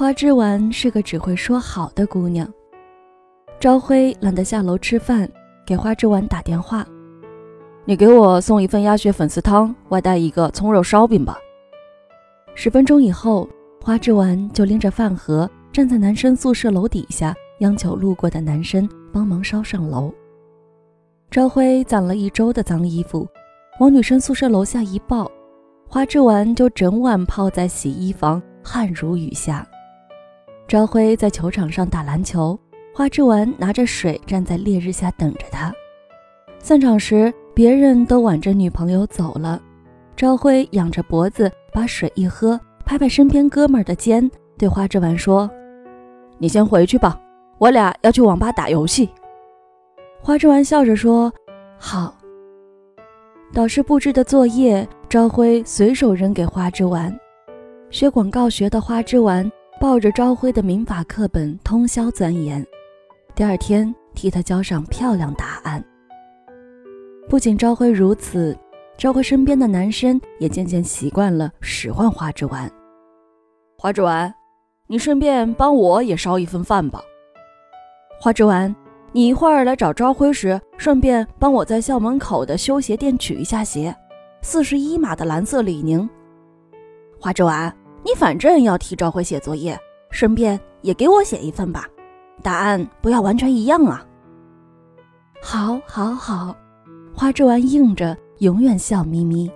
花枝丸是个只会说好的姑娘。朝晖懒得下楼吃饭，给花枝丸打电话：“你给我送一份鸭血粉丝汤，外带一个葱肉烧饼吧。”十分钟以后，花枝丸就拎着饭盒站在男生宿舍楼底下，央求路过的男生帮忙捎上楼。朝晖攒了一周的脏衣服，往女生宿舍楼下一抱，花枝丸就整晚泡在洗衣房，汗如雨下。朝晖在球场上打篮球，花枝丸拿着水站在烈日下等着他。散场时，别人都挽着女朋友走了，朝晖仰着脖子把水一喝，拍拍身边哥们儿的肩，对花枝丸说：“你先回去吧，我俩要去网吧打游戏。”花枝丸笑着说：“好。”导师布置的作业，朝晖随手扔给花枝丸。学广告学的花枝丸。抱着朝晖的民法课本通宵钻研，第二天替他交上漂亮答案。不仅朝晖如此，朝晖身边的男生也渐渐习惯了使唤花枝丸。花枝丸，你顺便帮我也烧一份饭吧。花枝丸，你一会儿来找朝晖时，顺便帮我在校门口的修鞋店取一下鞋，四十一码的蓝色李宁。花枝丸。你反正要替朝晖写作业，顺便也给我写一份吧，答案不要完全一样啊。好，好，好，花枝丸应着，永远笑眯眯。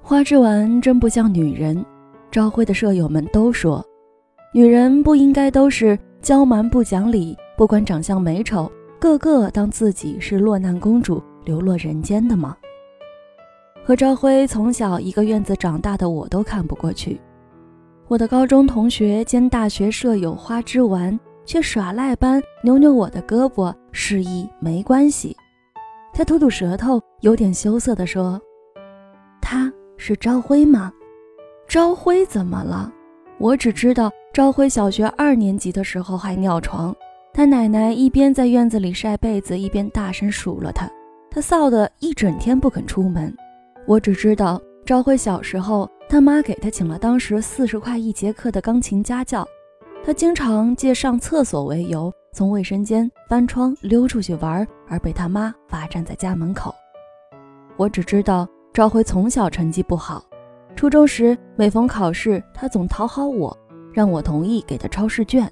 花枝丸真不像女人，朝晖的舍友们都说，女人不应该都是娇蛮不讲理，不管长相美丑，个个当自己是落难公主，流落人间的吗？和朝晖从小一个院子长大的我都看不过去，我的高中同学兼大学舍友花枝丸却耍赖般扭扭我的胳膊，示意没关系。他吐吐舌头，有点羞涩地说：“他是朝晖吗？朝晖怎么了？我只知道朝晖小学二年级的时候还尿床，他奶奶一边在院子里晒被子，一边大声数落他，他臊得一整天不肯出门。”我只知道，朝晖小时候，他妈给他请了当时四十块一节课的钢琴家教，他经常借上厕所为由，从卫生间翻窗溜出去玩，而被他妈罚站在家门口。我只知道，朝晖从小成绩不好，初中时每逢考试，他总讨好我，让我同意给他抄试卷。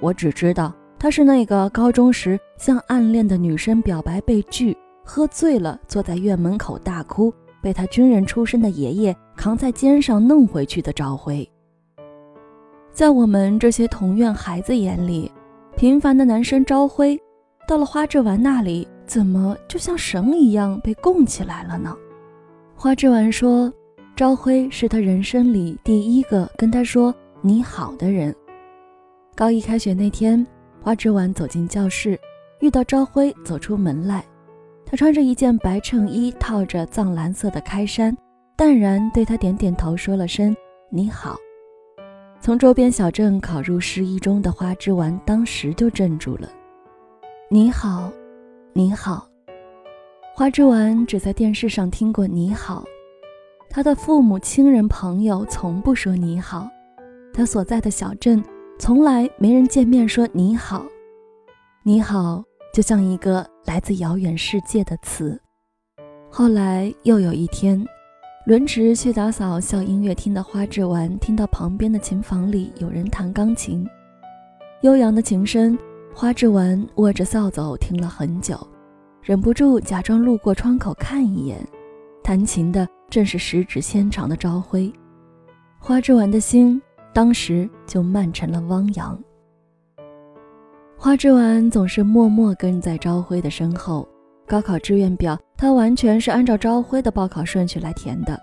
我只知道，他是那个高中时向暗恋的女生表白被拒，喝醉了坐在院门口大哭。被他军人出身的爷爷扛在肩上弄回去的朝晖，在我们这些同院孩子眼里，平凡的男生朝晖，到了花枝丸那里，怎么就像神一样被供起来了呢？花枝丸说，朝晖是他人生里第一个跟他说你好的人。高一开学那天，花枝丸走进教室，遇到朝晖走出门来。他穿着一件白衬衣，套着藏蓝色的开衫，淡然对他点点头，说了声“你好”。从周边小镇考入市一中的花枝丸当时就镇住了。“你好，你好。”花枝丸只在电视上听过“你好”，他的父母亲人朋友从不说“你好”，他所在的小镇从来没人见面说“你好，你好”。就像一个来自遥远世界的词。后来又有一天，轮值去打扫校音乐厅的花枝丸听到旁边的琴房里有人弹钢琴，悠扬的琴声。花枝丸握着扫帚听了很久，忍不住假装路过窗口看一眼。弹琴的正是十指纤长的朝晖。花枝丸的心当时就慢成了汪洋。花枝丸总是默默跟在朝晖的身后。高考志愿表，他完全是按照朝晖的报考顺序来填的。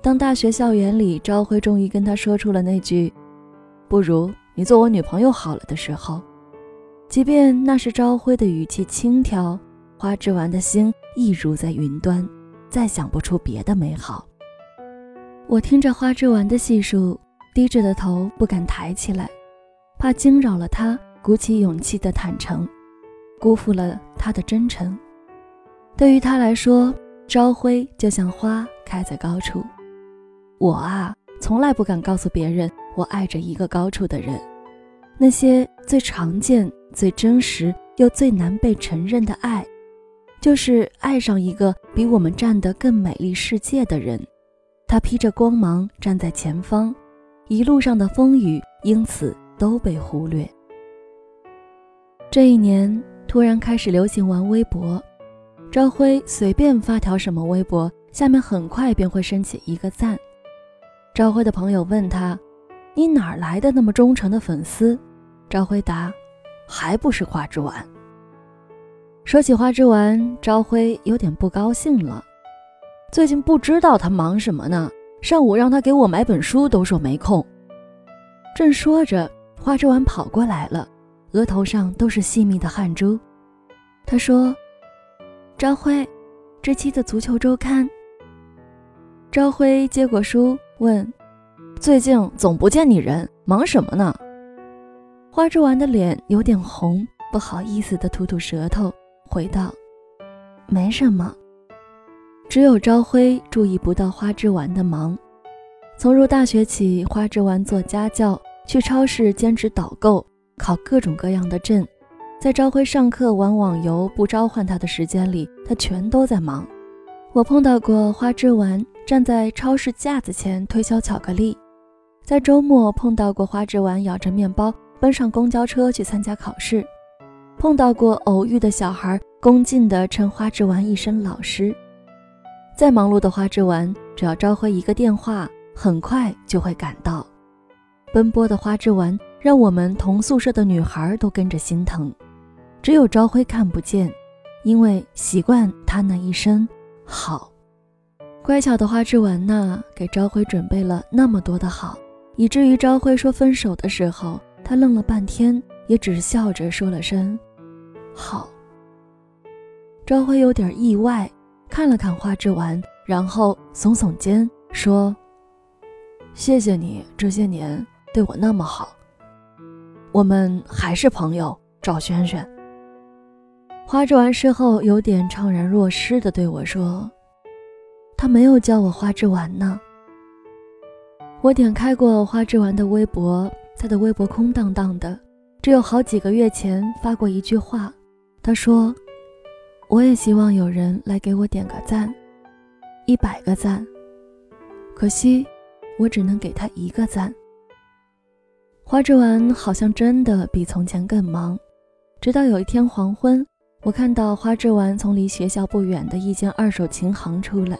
当大学校园里，朝晖终于跟他说出了那句“不如你做我女朋友好了”的时候，即便那是朝晖的语气轻佻，花枝丸的心亦如在云端，再想不出别的美好。我听着花枝丸的细数，低着的头不敢抬起来，怕惊扰了他。鼓起勇气的坦诚，辜负了他的真诚。对于他来说，朝晖就像花开在高处，我啊，从来不敢告诉别人我爱着一个高处的人。那些最常见、最真实又最难被承认的爱，就是爱上一个比我们站得更美丽世界的人。他披着光芒站在前方，一路上的风雨因此都被忽略。这一年突然开始流行玩微博，朝晖随便发条什么微博，下面很快便会升起一个赞。朝晖的朋友问他：“你哪来的那么忠诚的粉丝？”朝晖答：“还不是花之丸。”说起花之丸，朝晖有点不高兴了。最近不知道他忙什么呢，上午让他给我买本书都说没空。正说着，花之丸跑过来了，额头上都是细密的汗珠。他说：“朝晖，这期的足球周刊。”朝晖接过书。问：“最近总不见你人，忙什么呢？”花枝丸的脸有点红，不好意思的吐吐舌头，回道：“没什么。”只有朝晖注意不到花枝丸的忙。从入大学起，花枝丸做家教，去超市兼职导购，考各种各样的证，在朝晖上课、玩网游不召唤他的时间里，他全都在忙。我碰到过花枝丸。站在超市架子前推销巧克力，在周末碰到过花枝丸咬着面包奔上公交车去参加考试，碰到过偶遇的小孩恭敬地称花枝丸一声老师。再忙碌的花枝丸，只要朝晖一个电话，很快就会赶到。奔波的花枝丸让我们同宿舍的女孩都跟着心疼，只有朝晖看不见，因为习惯他那一身好。乖巧的花之丸呢，给朝晖准备了那么多的好，以至于朝晖说分手的时候，他愣了半天，也只是笑着说了声“好”。朝晖有点意外，看了看花之丸，然后耸耸肩说：“谢谢你这些年对我那么好，我们还是朋友。”赵轩轩。花之丸事后有点怅然若失地对我说。他没有叫我花之丸呢。我点开过花之丸的微博，他的微博空荡荡的，只有好几个月前发过一句话。他说：“我也希望有人来给我点个赞，一百个赞。可惜，我只能给他一个赞。”花之丸好像真的比从前更忙。直到有一天黄昏，我看到花之丸从离学校不远的一间二手琴行出来。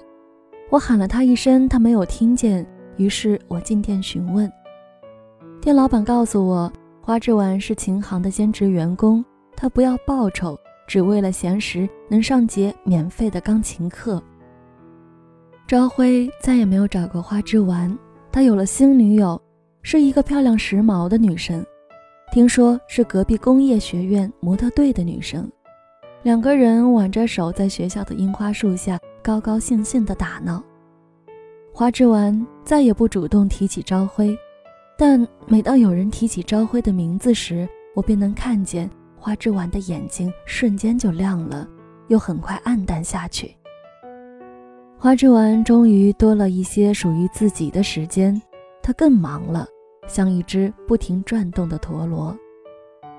我喊了他一声，他没有听见。于是我进店询问，店老板告诉我，花之丸是琴行的兼职员工，他不要报酬，只为了闲时能上节免费的钢琴课。朝晖再也没有找过花之丸，他有了新女友，是一个漂亮时髦的女生，听说是隔壁工业学院模特队的女生。两个人挽着手在学校的樱花树下。高高兴兴的打闹，花之丸再也不主动提起朝晖，但每当有人提起朝晖的名字时，我便能看见花之丸的眼睛瞬间就亮了，又很快暗淡下去。花之丸终于多了一些属于自己的时间，他更忙了，像一只不停转动的陀螺。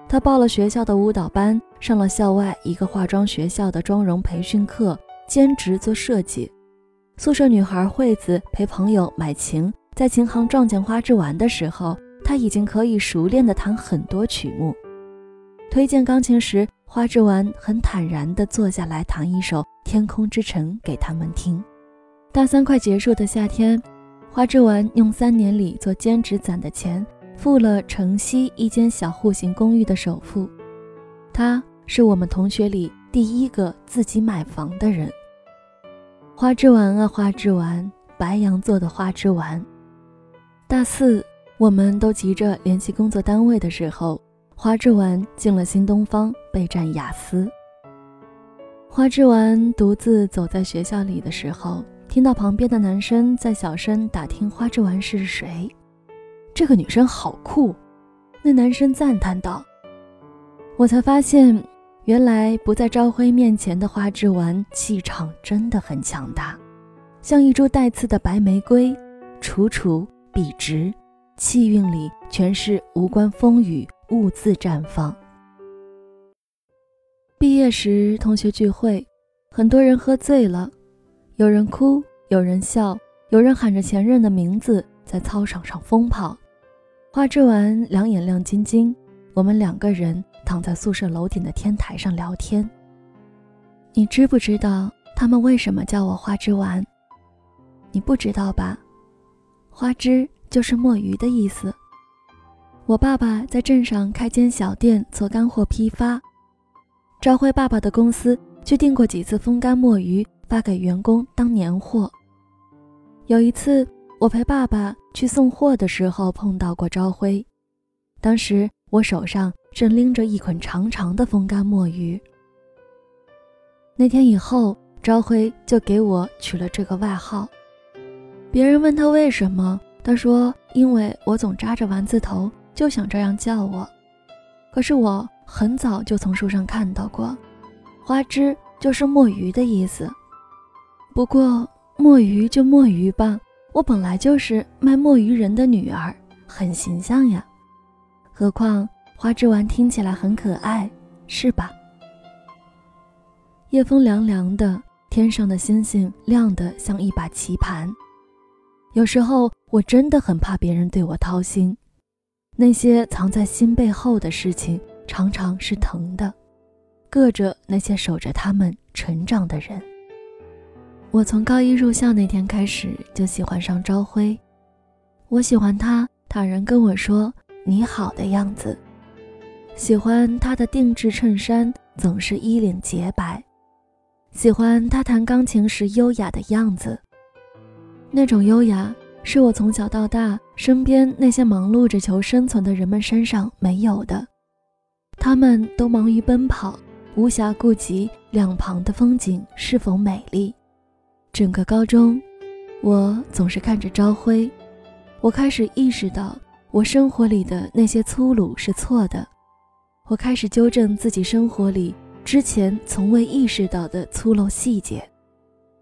他报了学校的舞蹈班，上了校外一个化妆学校的妆容培训课。兼职做设计，宿舍女孩惠子陪朋友买琴，在琴行撞见花之丸的时候，她已经可以熟练地弹很多曲目。推荐钢琴时，花之丸很坦然地坐下来弹一首《天空之城》给他们听。大三快结束的夏天，花之丸用三年里做兼职攒的钱，付了城西一间小户型公寓的首付。他是我们同学里。第一个自己买房的人，花之丸啊，花之丸，白羊座的花之丸。大四，我们都急着联系工作单位的时候，花之丸进了新东方备战雅思。花之丸独自走在学校里的时候，听到旁边的男生在小声打听花之丸是谁。这个女生好酷，那男生赞叹道。我才发现。原来不在朝晖面前的花之丸气场真的很强大，像一株带刺的白玫瑰，楚楚笔直，气韵里全是无关风雨，兀自绽放。毕业时同学聚会，很多人喝醉了，有人哭，有人笑，有人喊着前任的名字在操场上疯跑。花枝丸两眼亮晶晶，我们两个人躺在宿舍楼顶的天台上聊天。你知不知道他们为什么叫我花枝丸？你不知道吧？花枝就是墨鱼的意思。我爸爸在镇上开间小店做干货批发，朝晖爸爸的公司去订过几次风干墨鱼，发给员工当年货。有一次。我陪爸爸去送货的时候碰到过朝晖，当时我手上正拎着一捆长长的风干墨鱼。那天以后，朝晖就给我取了这个外号。别人问他为什么，他说：“因为我总扎着丸子头，就想这样叫我。”可是我很早就从书上看到过，花枝就是墨鱼的意思。不过墨鱼就墨鱼吧。我本来就是卖墨鱼人的女儿，很形象呀。何况花枝丸听起来很可爱，是吧？夜风凉凉的，天上的星星亮得像一把棋盘。有时候我真的很怕别人对我掏心，那些藏在心背后的事情常常是疼的，硌着那些守着他们成长的人。我从高一入校那天开始就喜欢上朝晖，我喜欢他坦然跟我说“你好”的样子，喜欢他的定制衬衫总是衣领洁白，喜欢他弹钢琴时优雅的样子。那种优雅是我从小到大身边那些忙碌着求生存的人们身上没有的，他们都忙于奔跑，无暇顾及两旁的风景是否美丽。整个高中，我总是看着朝晖，我开始意识到我生活里的那些粗鲁是错的，我开始纠正自己生活里之前从未意识到的粗陋细节。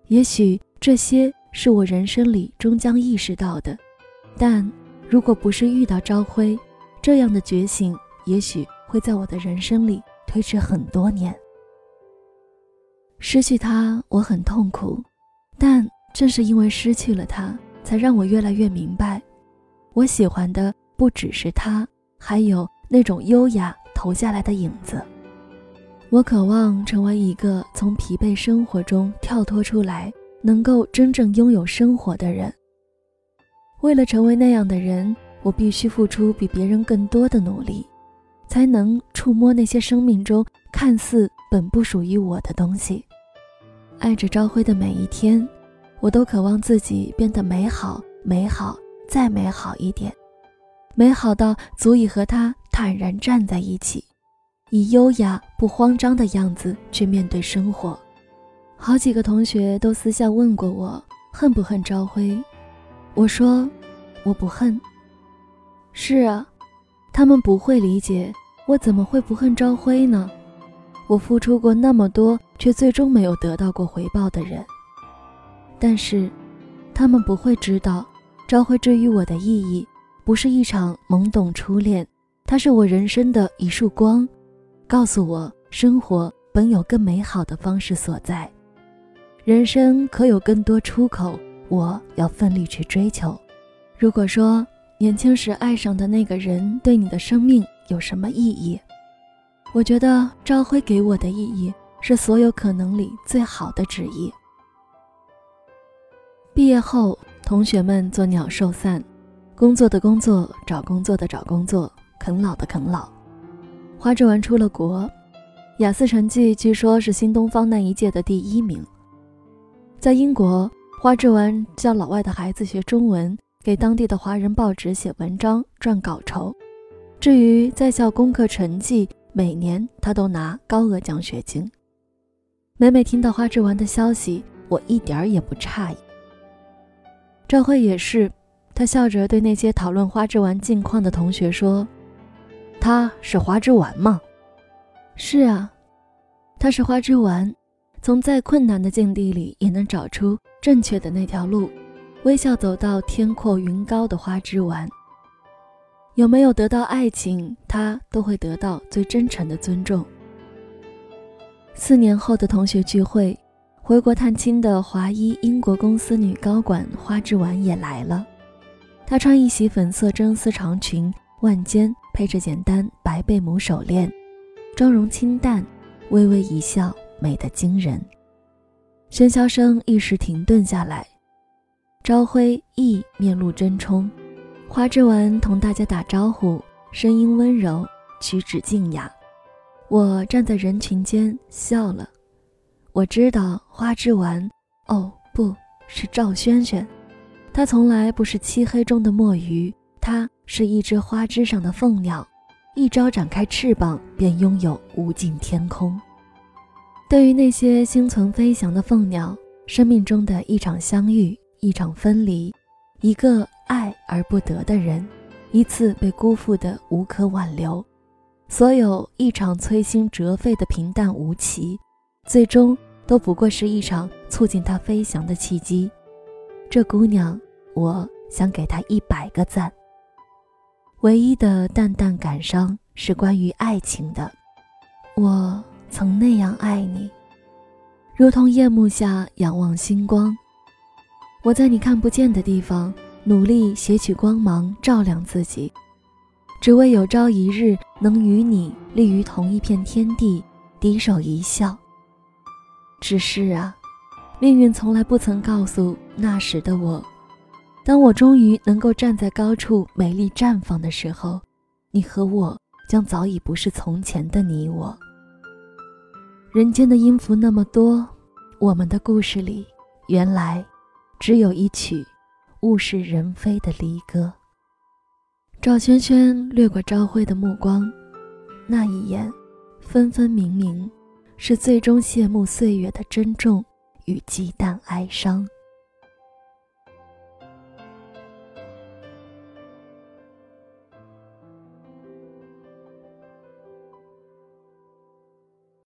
也许这些是我人生里终将意识到的，但如果不是遇到朝晖，这样的觉醒也许会在我的人生里推迟很多年。失去他，我很痛苦。但正是因为失去了他，才让我越来越明白，我喜欢的不只是他，还有那种优雅投下来的影子。我渴望成为一个从疲惫生活中跳脱出来，能够真正拥有生活的人。为了成为那样的人，我必须付出比别人更多的努力，才能触摸那些生命中看似本不属于我的东西。爱着朝晖的每一天，我都渴望自己变得美好、美好再美好一点，美好到足以和他坦然站在一起，以优雅不慌张的样子去面对生活。好几个同学都私下问过我恨不恨朝晖，我说我不恨。是啊，他们不会理解我怎么会不恨朝晖呢？我付出过那么多，却最终没有得到过回报的人。但是，他们不会知道，朝晖之于我的意义，不是一场懵懂初恋，它是我人生的一束光，告诉我生活本有更美好的方式所在，人生可有更多出口，我要奋力去追求。如果说年轻时爱上的那个人对你的生命有什么意义？我觉得朝晖给我的意义是所有可能里最好的旨意。毕业后，同学们做鸟兽散，工作的工作，找工作的找工作，啃老的啃老。花枝丸出了国，雅思成绩据说是新东方那一届的第一名。在英国，花枝丸教老外的孩子学中文，给当地的华人报纸写文章赚稿酬。至于在校功课成绩，每年他都拿高额奖学金。每每听到花枝丸的消息，我一点儿也不诧异。赵慧也是，他笑着对那些讨论花枝丸近况的同学说：“他是花枝丸吗？”“是啊，他是花枝丸，从再困难的境地里也能找出正确的那条路，微笑走到天阔云高的花枝丸。有没有得到爱情，他都会得到最真诚的尊重。四年后的同学聚会，回国探亲的华裔英国公司女高管花枝丸也来了。她穿一袭粉色真丝长裙，腕间配着简单白贝母手链，妆容清淡，微微一笑，美得惊人。喧嚣声一时停顿下来，朝晖亦面露真冲。花之丸同大家打招呼，声音温柔，举止静雅。我站在人群间笑了。我知道花之丸，哦，不是赵萱萱。她从来不是漆黑中的墨鱼，她是一只花枝上的凤鸟，一朝展开翅膀，便拥有无尽天空。对于那些心存飞翔的凤鸟，生命中的一场相遇，一场分离，一个。爱而不得的人，一次被辜负的无可挽留，所有一场摧心折肺的平淡无奇，最终都不过是一场促进他飞翔的契机。这姑娘，我想给她一百个赞。唯一的淡淡感伤是关于爱情的。我曾那样爱你，如同夜幕下仰望星光。我在你看不见的地方。努力撷取光芒，照亮自己，只为有朝一日能与你立于同一片天地，低首一笑。只是啊，命运从来不曾告诉那时的我，当我终于能够站在高处，美丽绽放的时候，你和我将早已不是从前的你我。人间的音符那么多，我们的故事里，原来只有一曲。物是人非的离歌。赵萱萱掠过朝晖的目光，那一眼，分分明明，是最终谢幕岁月的珍重与忌惮哀伤。